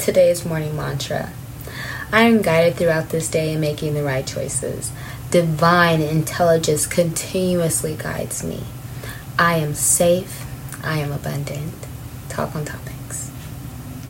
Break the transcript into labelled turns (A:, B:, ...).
A: Today's morning mantra I am guided throughout this day in making the right choices. Divine intelligence continuously guides me. I am safe. I am abundant. Talk on topic.